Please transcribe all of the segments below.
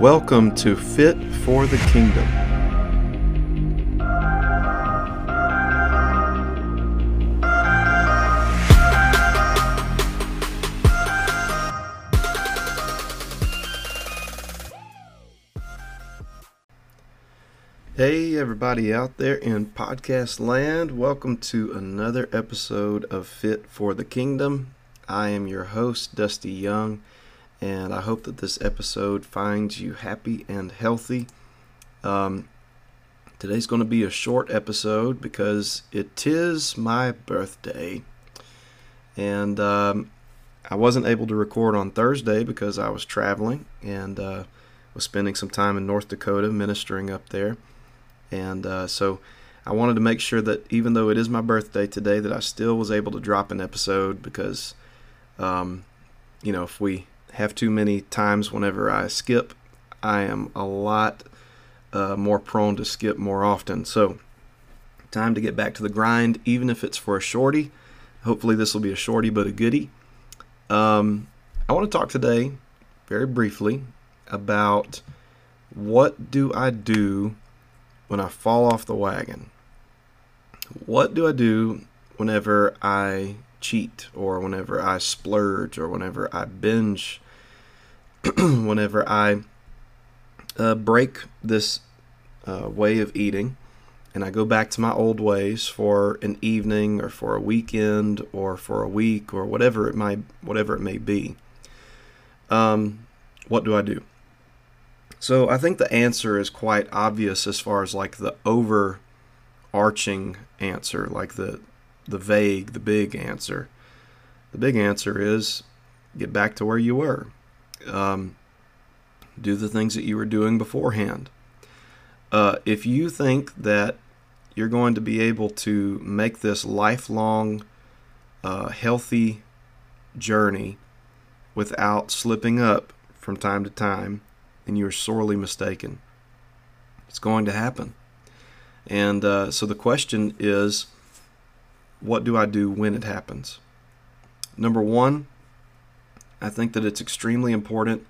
Welcome to Fit for the Kingdom. Hey, everybody out there in podcast land. Welcome to another episode of Fit for the Kingdom. I am your host, Dusty Young, and I hope that this episode finds you happy and healthy. Um, today's going to be a short episode because it is my birthday, and um, I wasn't able to record on Thursday because I was traveling and uh, was spending some time in North Dakota ministering up there. And uh, so I wanted to make sure that even though it is my birthday today, that I still was able to drop an episode because, um, you know, if we have too many times whenever I skip, I am a lot uh, more prone to skip more often. So time to get back to the grind, even if it's for a shorty. Hopefully, this will be a shorty but a goodie. Um, I want to talk today, very briefly, about what do I do when I fall off the wagon? What do I do whenever I cheat or whenever I splurge or whenever I binge? whenever I uh, break this uh, way of eating and I go back to my old ways for an evening or for a weekend or for a week or whatever it might whatever it may be. Um, what do I do? So I think the answer is quite obvious as far as like the overarching answer, like the the vague, the big answer. The big answer is get back to where you were. Um, do the things that you were doing beforehand. Uh, if you think that you're going to be able to make this lifelong, uh, healthy journey without slipping up from time to time, then you're sorely mistaken. It's going to happen. And uh, so the question is what do I do when it happens? Number one, I think that it's extremely important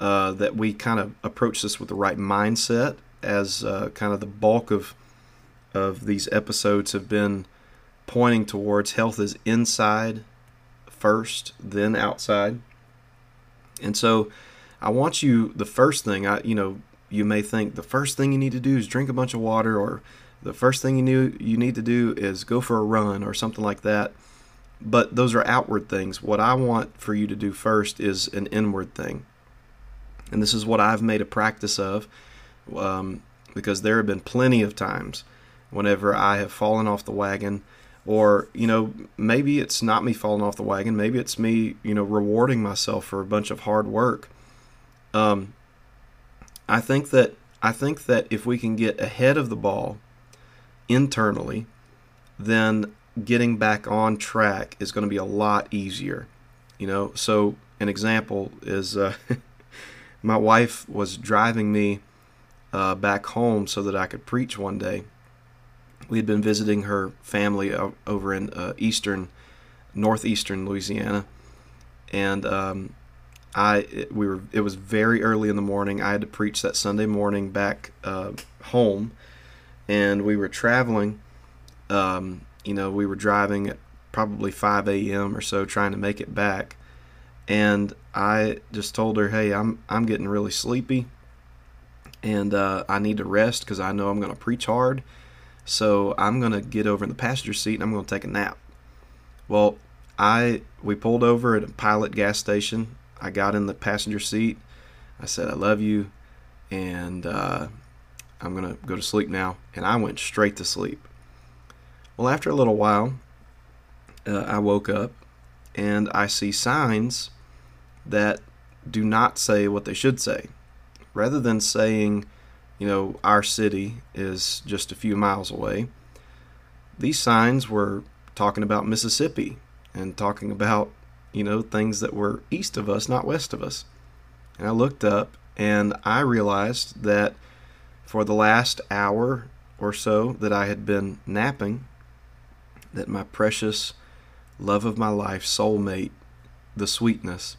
uh, that we kind of approach this with the right mindset, as uh, kind of the bulk of of these episodes have been pointing towards health is inside first, then outside. And so I want you the first thing I you know you may think the first thing you need to do is drink a bunch of water or the first thing you knew you need to do is go for a run or something like that. But those are outward things. What I want for you to do first is an inward thing. And this is what I've made a practice of um, because there have been plenty of times whenever I have fallen off the wagon or you know maybe it's not me falling off the wagon maybe it's me you know rewarding myself for a bunch of hard work um, I think that I think that if we can get ahead of the ball internally, then getting back on track is going to be a lot easier. You know, so an example is uh, my wife was driving me uh, back home so that I could preach one day. We had been visiting her family over in uh, eastern, northeastern Louisiana, and um, I we were it was very early in the morning. I had to preach that Sunday morning back uh, home, and we were traveling. Um, you know, we were driving at probably 5 a.m. or so, trying to make it back. And I just told her, "Hey, I'm I'm getting really sleepy, and uh, I need to rest because I know I'm going to preach hard. So I'm going to get over in the passenger seat and I'm going to take a nap." Well, I we pulled over at a Pilot gas station I got in the passenger seat. I said, I love you, and uh, I'm going to go to sleep now. And I went straight to sleep. Well, after a little while, uh, I woke up and I see signs that do not say what they should say. Rather than saying, you know, our city is just a few miles away, these signs were talking about Mississippi and talking about you know, things that were east of us, not west of us. And I looked up and I realized that for the last hour or so that I had been napping, that my precious love of my life, soulmate, the sweetness,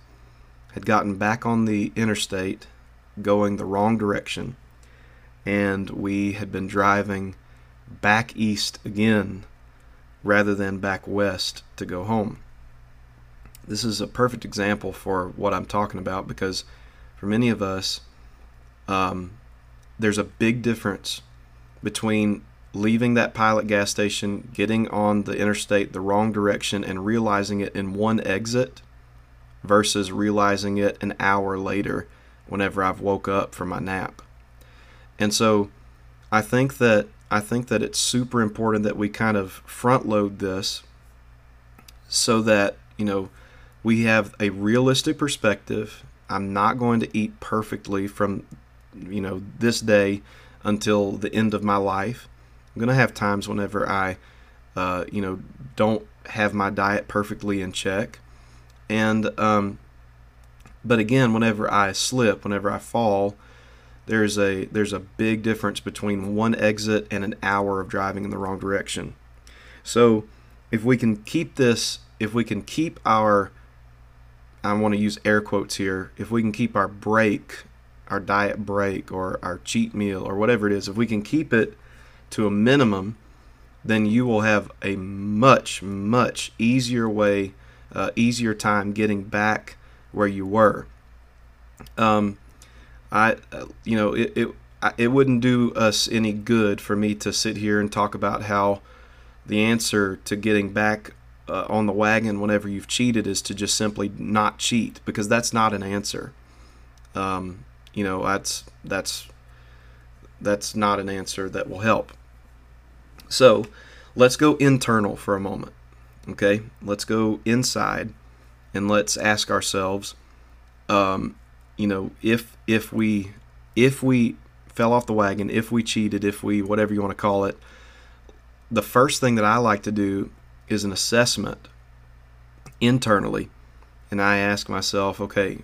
had gotten back on the interstate going the wrong direction, and we had been driving back east again rather than back west to go home. This is a perfect example for what I'm talking about because for many of us, um, there's a big difference between leaving that pilot gas station, getting on the interstate the wrong direction, and realizing it in one exit versus realizing it an hour later whenever I've woke up from my nap. And so I think that I think that it's super important that we kind of front load this so that, you know, we have a realistic perspective. I'm not going to eat perfectly from, you know, this day until the end of my life. I'm going to have times whenever I, uh, you know, don't have my diet perfectly in check. And, um, but again, whenever I slip, whenever I fall, there's a there's a big difference between one exit and an hour of driving in the wrong direction. So if we can keep this, if we can keep our I want to use air quotes here, if we can keep our break, our diet break or our cheat meal or whatever it is, if we can keep it to a minimum, then you will have a much, much easier way, uh, easier time getting back where you were. Um, I, you know, it, it it wouldn't do us any good for me to sit here and talk about how the answer to getting back uh, on the wagon whenever you've cheated is to just simply not cheat because that's not an answer. Um, you know, that's that's that's not an answer that will help. So, let's go internal for a moment. Okay, let's go inside and let's ask ourselves, um, you know, if if we if we fell off the wagon, if we cheated, if we whatever you want to call it, the first thing that I like to do is an assessment internally, and I ask myself, okay,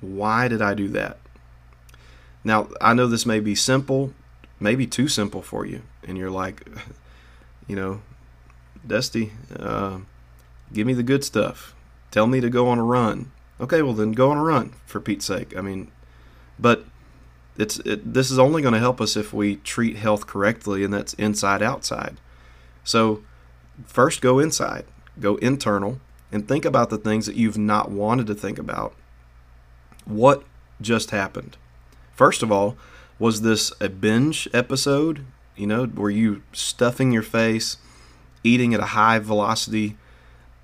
why did I do that? Now, I know this may be simple, maybe too simple for you, and you're like, you know, Dusty, uh, give me the good stuff. Tell me to go on a run. Okay, well then go on a run for Pete's sake. I mean, but it's it, this is only going to help us if we treat health correctly, and that's inside outside. So first, go inside, go internal, and think about the things that you've not wanted to think about. What just happened? First of all, was this a binge episode? You know, were you stuffing your face, eating at a high velocity?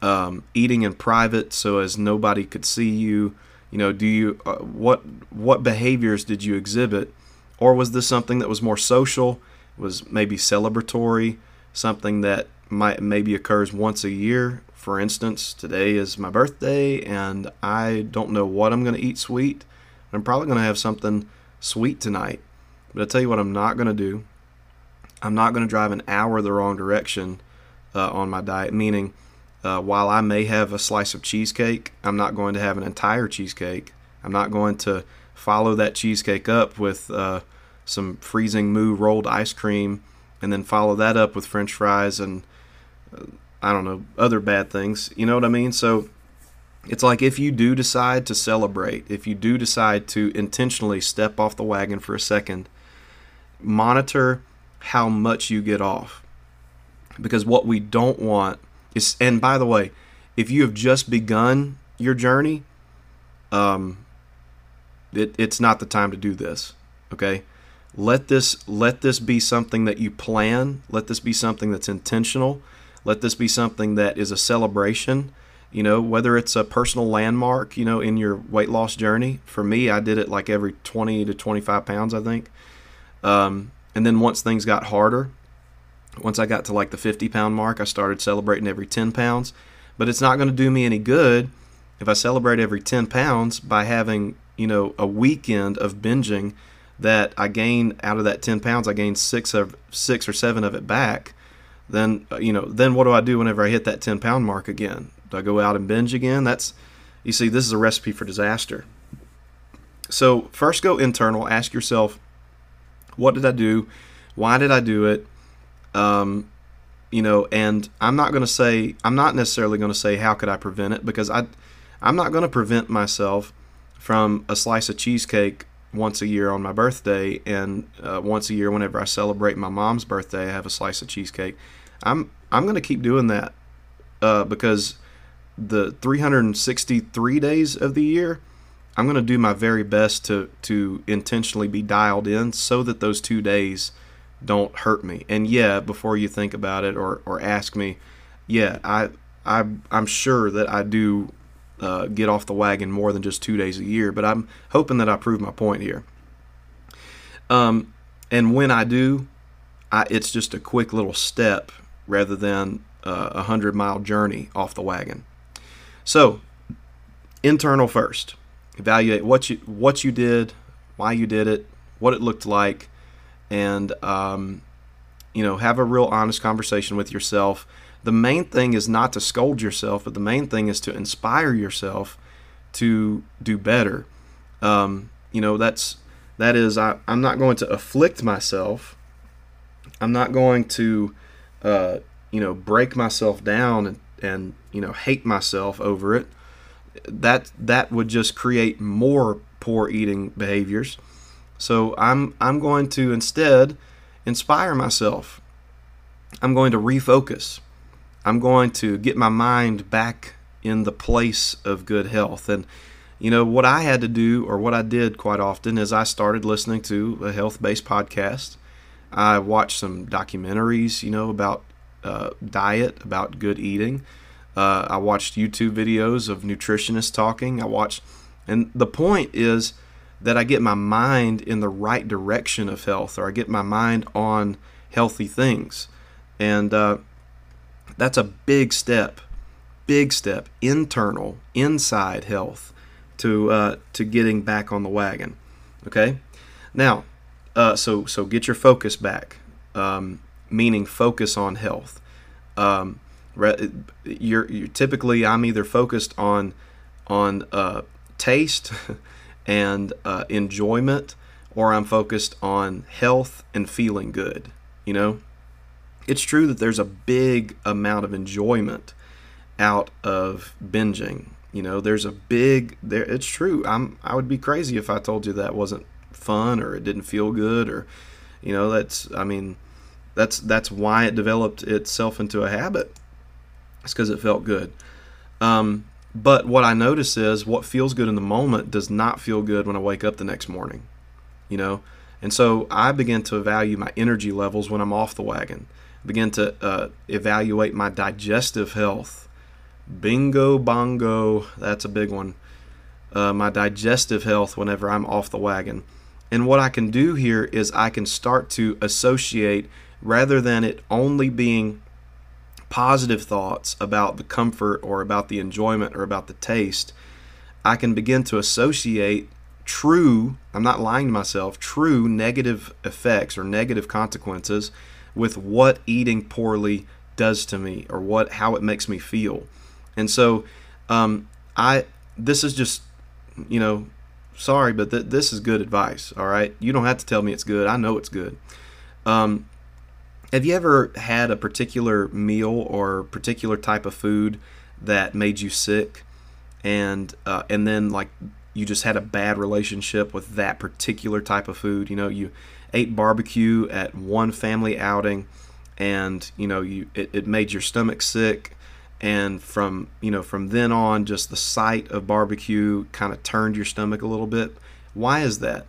um, eating in private so as nobody could see you? You know, do you uh, what what behaviors did you exhibit, or was this something that was more social? Was maybe celebratory, something that might maybe occurs once a year. For instance, today is my birthday, and I don't know what I'm going to eat sweet. I'm probably going to have something sweet tonight. But I tell you what, I'm not going to do. I'm not going to drive an hour the wrong direction uh, on my diet. Meaning, uh, while I may have a slice of cheesecake, I'm not going to have an entire cheesecake. I'm not going to follow that cheesecake up with uh, some freezing moo rolled ice cream and then follow that up with french fries and uh, I don't know, other bad things. You know what I mean? So it's like if you do decide to celebrate, if you do decide to intentionally step off the wagon for a second, monitor how much you get off. Because what we don't want is, and by the way, if you have just begun your journey, um, it, it's not the time to do this. Okay, let this let this be something that you plan. Let this be something that's intentional. Let this be something that is a celebration. You know, whether it's a personal landmark, you know, in your weight loss journey. For me, I did it like every 20 to 25 pounds, I think. Um, and then once things got harder, once I got to like the 50 pound mark, I started celebrating every 10 pounds. But it's not going to do me any good if I celebrate every 10 pounds by having, you know, a weekend of binging that I gain out of that 10 pounds, I gain six of six or seven of it back. Then, uh, you know, then what do I do whenever I hit that 10 pound mark again? Do I go out and binge again? That's, you see, this is a recipe for disaster. So, first go internal, ask yourself, what did I do? Why did I do it? Um, you know, and I'm not going to say I'm not necessarily going to say how could I prevent it because I I'm not going to prevent myself from a slice of cheesecake once a year on my birthday, and uh, once a year whenever I celebrate my mom's birthday, I have a slice of cheesecake. I'm I'm gonna keep doing that uh, because the 363 days of the year, I'm gonna do my very best to to intentionally be dialed in so that those two days don't hurt me. And yeah, before you think about it or or ask me, yeah, I I I'm sure that I do uh, get off the wagon more than just two days a year. But I'm hoping that I prove my point here. Um, and when I do, I, it's just a quick little step rather than uh, a hundred mile journey off the wagon. So, internal first. Evaluate what you what you did, why you did it, what it looked like, and um, you know have a real honest conversation with yourself the main thing is not to scold yourself, but the main thing is to inspire yourself to do better. Um, you know, that's that is I, I'm not going to afflict myself. I'm not going to uh, you know break myself down and, and you know hate myself over it. That that would just create more poor eating behaviors. So I'm I'm going to instead inspire myself. I'm going to refocus. I'm going to get my mind back in the place of good health. And, you know, what I had to do, or what I did quite often, is I started listening to a health based podcast. I watched some documentaries, you know, about uh, diet, about good eating. Uh, I watched YouTube videos of nutritionists talking. I watched, and the point is that I get my mind in the right direction of health, or I get my mind on healthy things. And, uh, that's a big step, big step, internal, inside health to uh, to getting back on the wagon. Okay, now, uh, so so get your focus back, um, meaning focus on health. Um, you're, you're, typically I'm either focused on on uh, taste and uh, enjoyment, or I'm focused on health and feeling good. You know, it's true that there's a big amount of enjoyment out of binging. You know, there's a big there. It's true. I'm I would be crazy if I told you that wasn't fun or it didn't feel good or, you know, that's I mean, that's that's why it developed itself into a habit. It's because it felt good. Um, but what I notice is what feels good in the moment does not feel good when I wake up the next morning. You know, and so I begin to value my energy levels when I'm off the wagon begin to uh, evaluate my digestive health. Bingo, bongo, that's a big one. Uh, my digestive health whenever I'm off the wagon. And what I can do here is I can start to associate rather than it only being positive thoughts about the comfort or about the enjoyment or about the taste. I can begin to associate true, I'm not lying to myself, true negative effects or negative consequences with what eating poorly does to me or what how it makes me feel. And so um, I this is just you know sorry, but th- this is good advice. All right, you don't have to tell me it's good. I know it's good. Um, have you ever had a particular meal or particular type of food that made you sick, and uh, and then like you just had a bad relationship with that particular type of food? You know, you ate barbecue at one family outing and you know you it, it made your stomach sick. And from you know from then on just the sight of barbecue kind of turned your stomach a little bit. Why is that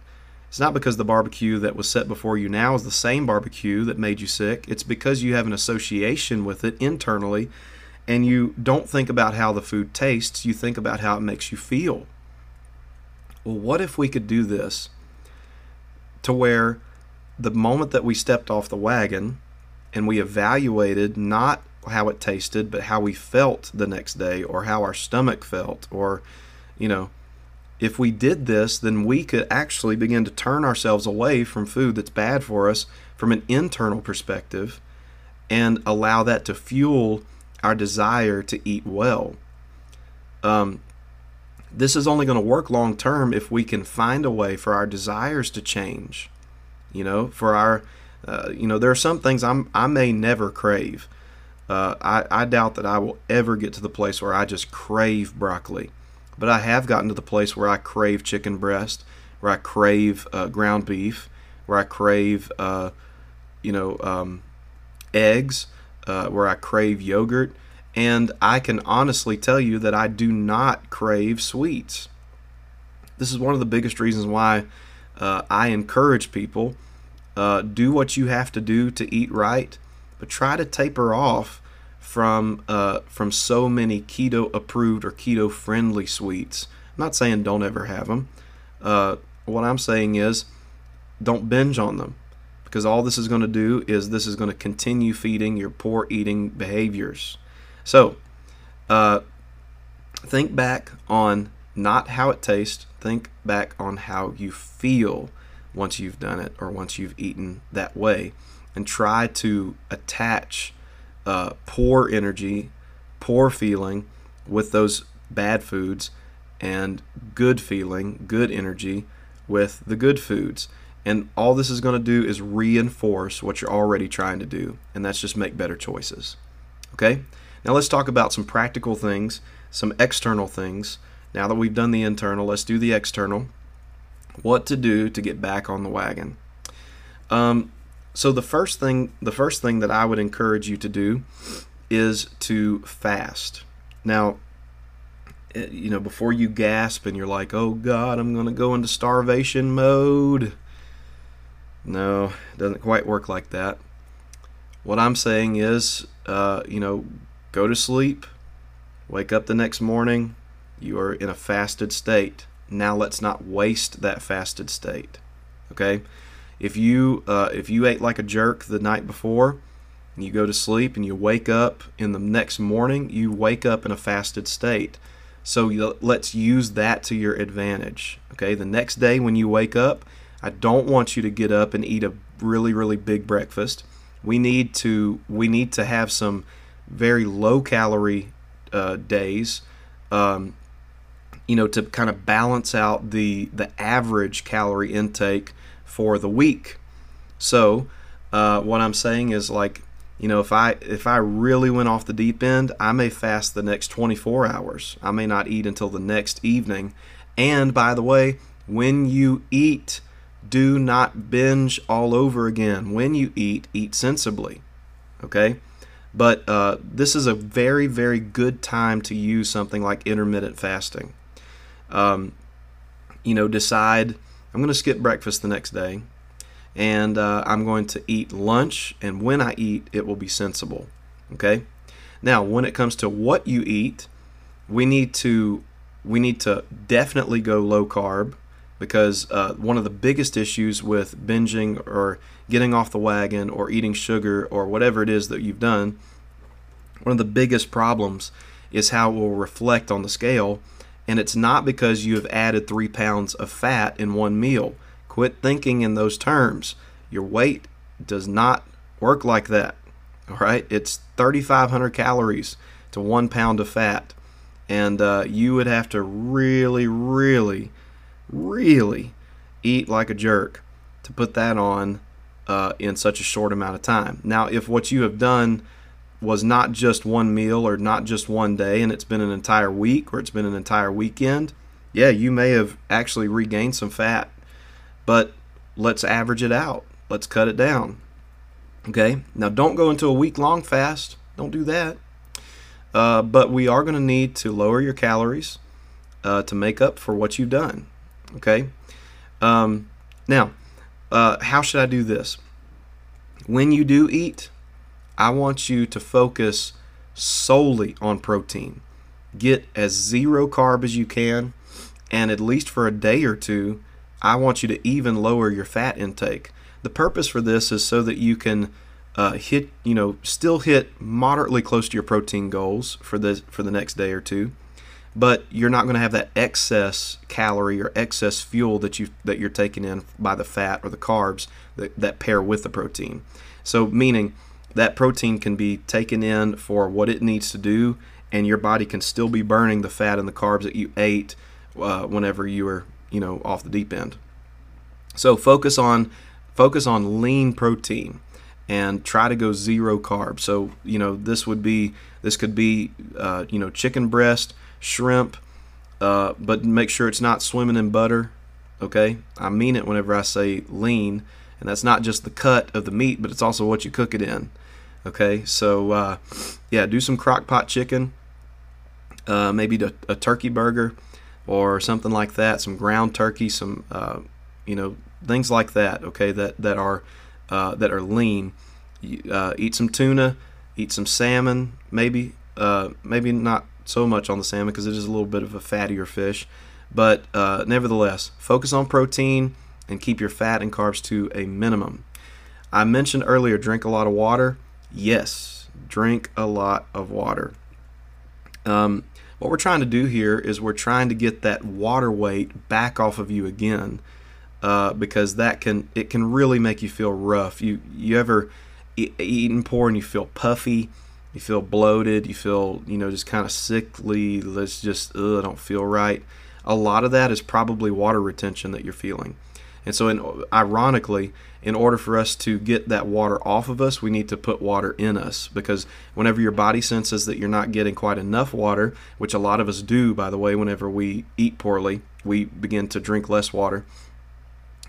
it's not because the barbecue that was set before you now is the same barbecue that made you sick. It's because you have an association with it internally and you don't think about how the food tastes. You think about how it makes you feel. Well what if we could do this to where the moment that we stepped off the wagon and we evaluated not how it tasted, but how we felt the next day or how our stomach felt, or, you know, if we did this, then we could actually begin to turn ourselves away from food that's bad for us from an internal perspective and allow that to fuel our desire to eat well. Um, this is only going to work long term if we can find a way for our desires to change you know, for our, uh, you know, there are some things I'm I may never crave. Uh, I, I doubt that I will ever get to the place where I just crave broccoli, but I have gotten to the place where I crave chicken breast, where I crave uh, ground beef, where I crave, uh, you know, um, eggs, uh, where I crave yogurt, and I can honestly tell you that I do not crave sweets. This is one of the biggest reasons why uh, I encourage people uh, do what you have to do to eat right, but try to taper off from uh, from so many keto approved or keto friendly sweets. I'm not saying don't ever have them. Uh, what I'm saying is don't binge on them because all this is going to do is this is going to continue feeding your poor eating behaviors. So, uh, think back on not how it tastes, think back on how you feel once you've done it or once you've eaten that way, and try to attach uh, poor energy, poor feeling with those bad foods, and good feeling, good energy with the good foods. And all this is going to do is reinforce what you're already trying to do, and that's just make better choices. Okay? Now let's talk about some practical things, some external things. Now that we've done the internal, let's do the external. What to do to get back on the wagon. Um, so the first thing, the first thing that I would encourage you to do is to fast. Now, eh, you know, before you gasp and you're like, "Oh God, I'm going to go into starvation mode." No, it doesn't quite work like that. What I'm saying is, uh, you know, go to sleep, wake up the next morning, you are in a fasted state. Now let's not waste that fasted state. Okay? If you uh, if you ate like a jerk the night before, and you go to sleep and you wake up in the next morning, you wake up in a fasted state. So you, let's use that to your advantage. Okay? The next day when you wake up, I don't want you to get up and eat a really really big breakfast. We need to we need to have some very low calorie uh, days, um, you know, to kind of balance out the the average calorie intake for the week. So, uh, what I'm saying is like, you know, if I if I really went off the deep end, I may fast the next 24 hours. I may not eat until the next evening. And by the way, when you eat do not binge all over again. When you eat, eat sensibly. Okay? But uh, this is a very, very good time to use something like intermittent fasting. Um, you know, decide I'm going to skip breakfast the next day and uh, I'm going to eat lunch, and when I eat, it will be sensible. Okay? Now, when it comes to what you eat, we need to we need to definitely go low carb because uh, one of the biggest issues with binging or getting off the wagon or eating sugar or whatever it is that you've done, one of the biggest problems is how it will reflect on the scale. And it's not because you have added three pounds of fat in one meal. Quit thinking in those terms. Your weight does not work like that. All right, it's 3,500 calories to one pound of fat, and uh, you would have to really, really really eat like a jerk to put that on uh, in such a short amount of time. Now, if what you have done was not just one meal or not just one day and it's been an entire week or it's been an entire weekend, yeah, you may have actually regained some fat, but let's average it out. Let's cut it down. Okay, now don't go into a week long fast. Don't do that. Uh, but we are going to need to lower your calories uh, to make up for what you've done. Okay. Um, now, uh, how should I do this? When you do eat, I want you to focus solely on protein. Get as zero carb as you can, and at least for a day or two, I want you to even lower your fat intake. The purpose for this is so that you can uh, hit, you know, still hit moderately close to your protein goals for the for the next day or two, but you're not going to have that excess calorie or excess fuel that you that you're taking in by the fat or the carbs that, that pair with the protein. So meaning that protein can be taken in for what it needs to do, and your body can still be burning the fat and the carbs that you ate uh, whenever you were you know off the deep end. So focus on focus on lean protein and try to go zero carb. So you know this would be this could be uh, you know chicken breast shrimp, uh, but make sure it's not swimming in butter. Okay, I mean it whenever I say lean, and that's not just the cut of the meat, but it's also what you cook it in. Okay, so uh, yeah, do some crock pot chicken, uh, maybe a, a, turkey burger or something like that, some ground turkey, some uh, you know things like that. Okay, that that are uh, that are lean. Uh, eat some tuna, eat some salmon, maybe uh, maybe not so much on the salmon because it is a little bit of a fattier fish. But nevertheless, focus on protein and keep your fat and carbs to a minimum. I mentioned earlier, drink a lot of water. Yes, drink a lot of water. Um, what we're trying to do here is we're trying to get that water weight back off of you again, uh, because that can it can really make you feel rough. You you ever eat, eating poor and you feel puffy, you feel bloated, you feel you know just kind of sickly. Let's just ugh, I don't feel right a lot of that is probably water retention that you're feeling. And so, in, ironically, in order for us to get that water off of us, we need to put water in us because whenever your body senses that you're not getting quite enough water, which a lot of us do, by the way, whenever we eat poorly, we begin to drink less water.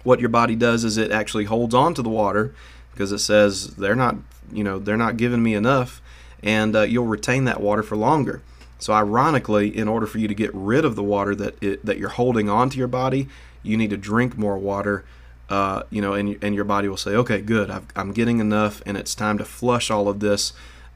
What your body does is it actually holds on to the water because it says they're not, you know, they're not giving me enough, and uh, you'll retain that water for longer. So ironically, in order for you to get rid of the water that it, that you're holding onto your body, you need to drink more water. Uh, you know, and and your body will say, okay, good, i am getting enough, and it's time to flush all of this,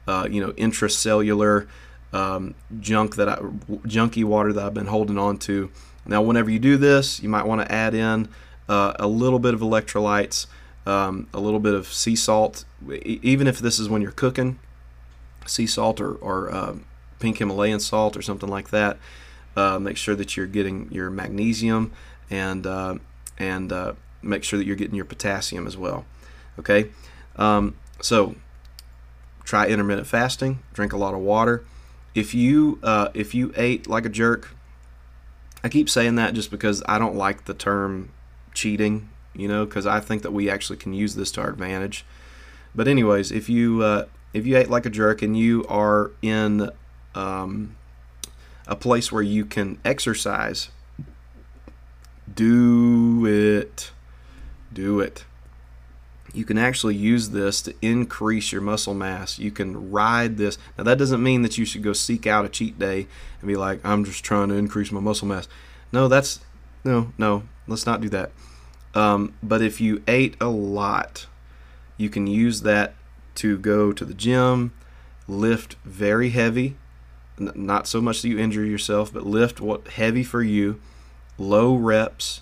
uh, you know, intracellular um, junk that I, junky water that I've been holding on to. Now, whenever you do this, you might want to add in uh, a little bit of electrolytes, um, a little bit of sea salt, even if this is when you're cooking, sea salt or, or um, pink Himalayan salt or something like that. Uh, make sure that you're getting your magnesium and uh, and uh, make sure that you're getting your potassium as well. Okay, um, so try intermittent fasting. Drink a lot of water. If you uh, if you ate like a jerk, I keep saying that just because I don't like the term cheating. You know, because I think that we actually can use this to our advantage. But anyways, if you uh, if you ate like a jerk and you are in um, a place where you can exercise, do it. Do it. You can actually use this to increase your muscle mass. You can ride this. Now, that doesn't mean that you should go seek out a cheat day and be like, I'm just trying to increase my muscle mass. No, that's, no, no, let's not do that. Um, but if you ate a lot, you can use that to go to the gym, lift very heavy, not so much that you injure yourself, but lift what heavy for you, low reps.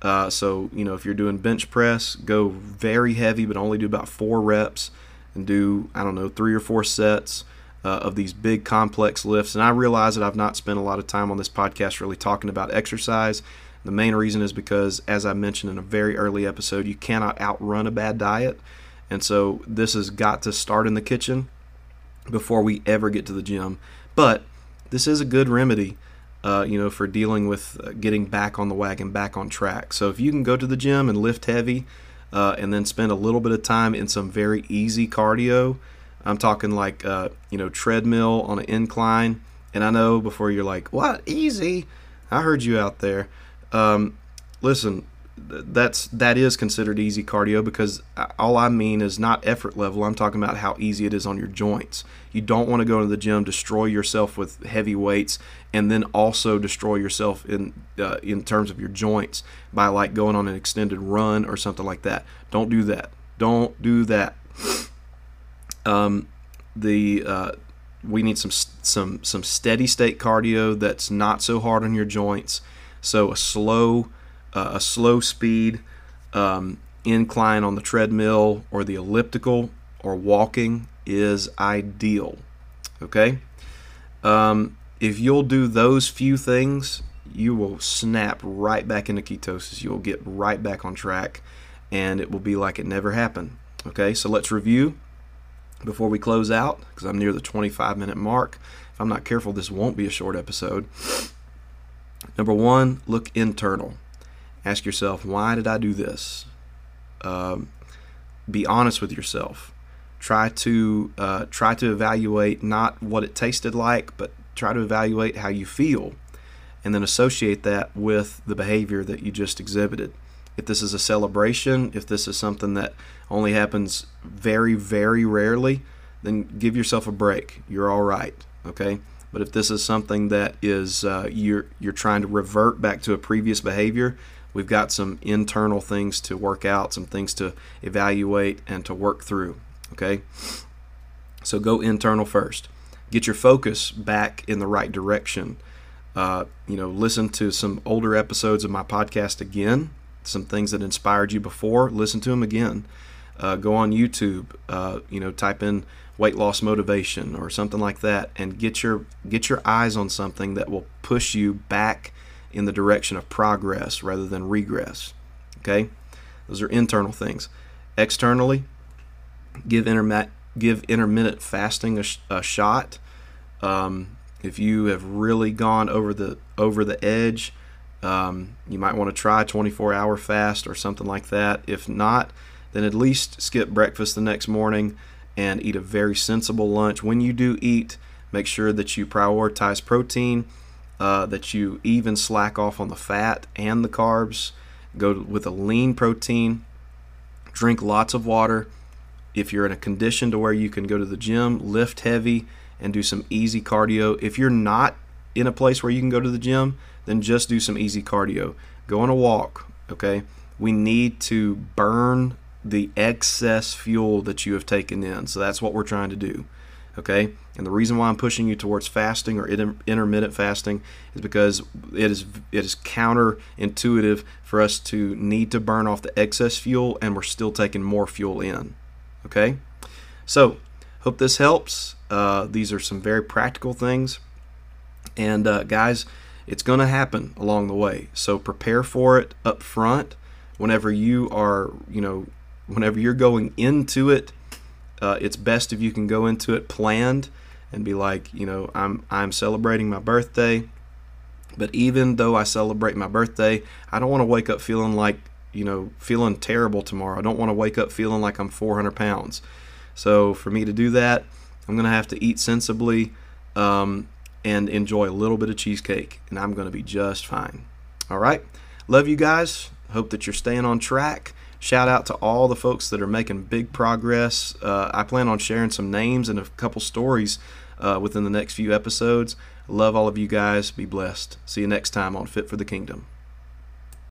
Uh, so you know if you're doing bench press, go very heavy, but only do about four reps, and do I don't know three or four sets uh, of these big complex lifts. And I realize that I've not spent a lot of time on this podcast really talking about exercise. The main reason is because, as I mentioned in a very early episode, you cannot outrun a bad diet. And so this has got to start in the kitchen before we ever get to the gym. But this is a good remedy, uh, you know, for dealing with uh, getting back on the wagon, back on track. So if you can go to the gym and lift heavy, uh, and then spend a little bit of time in some very easy cardio, I'm talking like uh, you know treadmill on an incline. And I know before you're like, what easy? I heard you out there. Um, listen, that's that is considered easy cardio because all I mean is not effort level. I'm talking about how easy it is on your joints. You don't want to go to the gym, destroy yourself with heavy weights, and then also destroy yourself in uh, in terms of your joints by like going on an extended run or something like that. Don't do that. Don't do that. Um, the uh, we need some some some steady state cardio that's not so hard on your joints. So a slow uh, a slow speed um, incline on the treadmill or the elliptical or walking is ideal. Okay? Um, if you'll do those few things, you will snap right back into ketosis. You'll get right back on track and it will be like it never happened. Okay, so let's review before we close out because I'm near the 25 minute mark. If I'm not careful, this won't be a short episode. Number one, look internal. Ask yourself, why did I do this? Um, be honest with yourself. Try to uh, try to evaluate not what it tasted like, but try to evaluate how you feel. and then associate that with the behavior that you just exhibited. If this is a celebration, if this is something that only happens very, very rarely, then give yourself a break. You're all right, okay? But if this is something that is uh, you're you're trying to revert back to a previous behavior, we've got some internal things to work out, some things to evaluate and to work through. Okay, so go internal first. Get your focus back in the right direction. Uh, you know, listen to some older episodes of my podcast again. Some things that inspired you before, listen to them again. Uh, go on YouTube. Uh, you know, type in weight loss motivation or something like that, and get your get your eyes on something that will push you back in the direction of progress rather than regress. Okay, those are internal things. Externally, give intermittent give intermittent fasting a, sh- a shot. Um, if you have really gone over the over the edge, um, you might want to try 24 hour fast or something like that. If not, then at least skip breakfast the next morning and eat a very sensible lunch. When you do eat, make sure that you prioritize protein, uh, that you even slack off on the fat and the carbs. Go with a lean protein. Drink lots of water. If you're in a condition to where you can go to the gym, lift heavy and do some easy cardio. If you're not in a place where you can go to the gym, then just do some easy cardio. Go on a walk, okay? We need to burn the excess fuel that you have taken in. So that's what we're trying to do. Okay? And the reason why I'm pushing you towards fasting or inter- intermittent fasting is because it is it is counterintuitive for us to need to burn off the excess fuel and we're still taking more fuel in. Okay? So, hope this helps. Uh, these are some very practical things. And uh, guys, it's going to happen along the way. So prepare for it up front whenever you are, you know, whenever you're going into it, uh, it's best if you can go into it planned and be like, you know, I'm I'm celebrating my birthday, but even though I celebrate my birthday, I don't want to wake up feeling like, you know, feeling terrible tomorrow. I don't want to wake up feeling like I'm 400 pounds. So for me to do that, I'm gonna have to eat sensibly um, and enjoy a little bit of cheesecake, and I'm gonna be just fine. All right, love you guys. Hope that you're staying on track. Shout out to all the folks that are making big progress. Uh, I plan on sharing some names and a couple stories uh, within the next few episodes. Love all of you guys. Be blessed. See you next time on Fit for the Kingdom.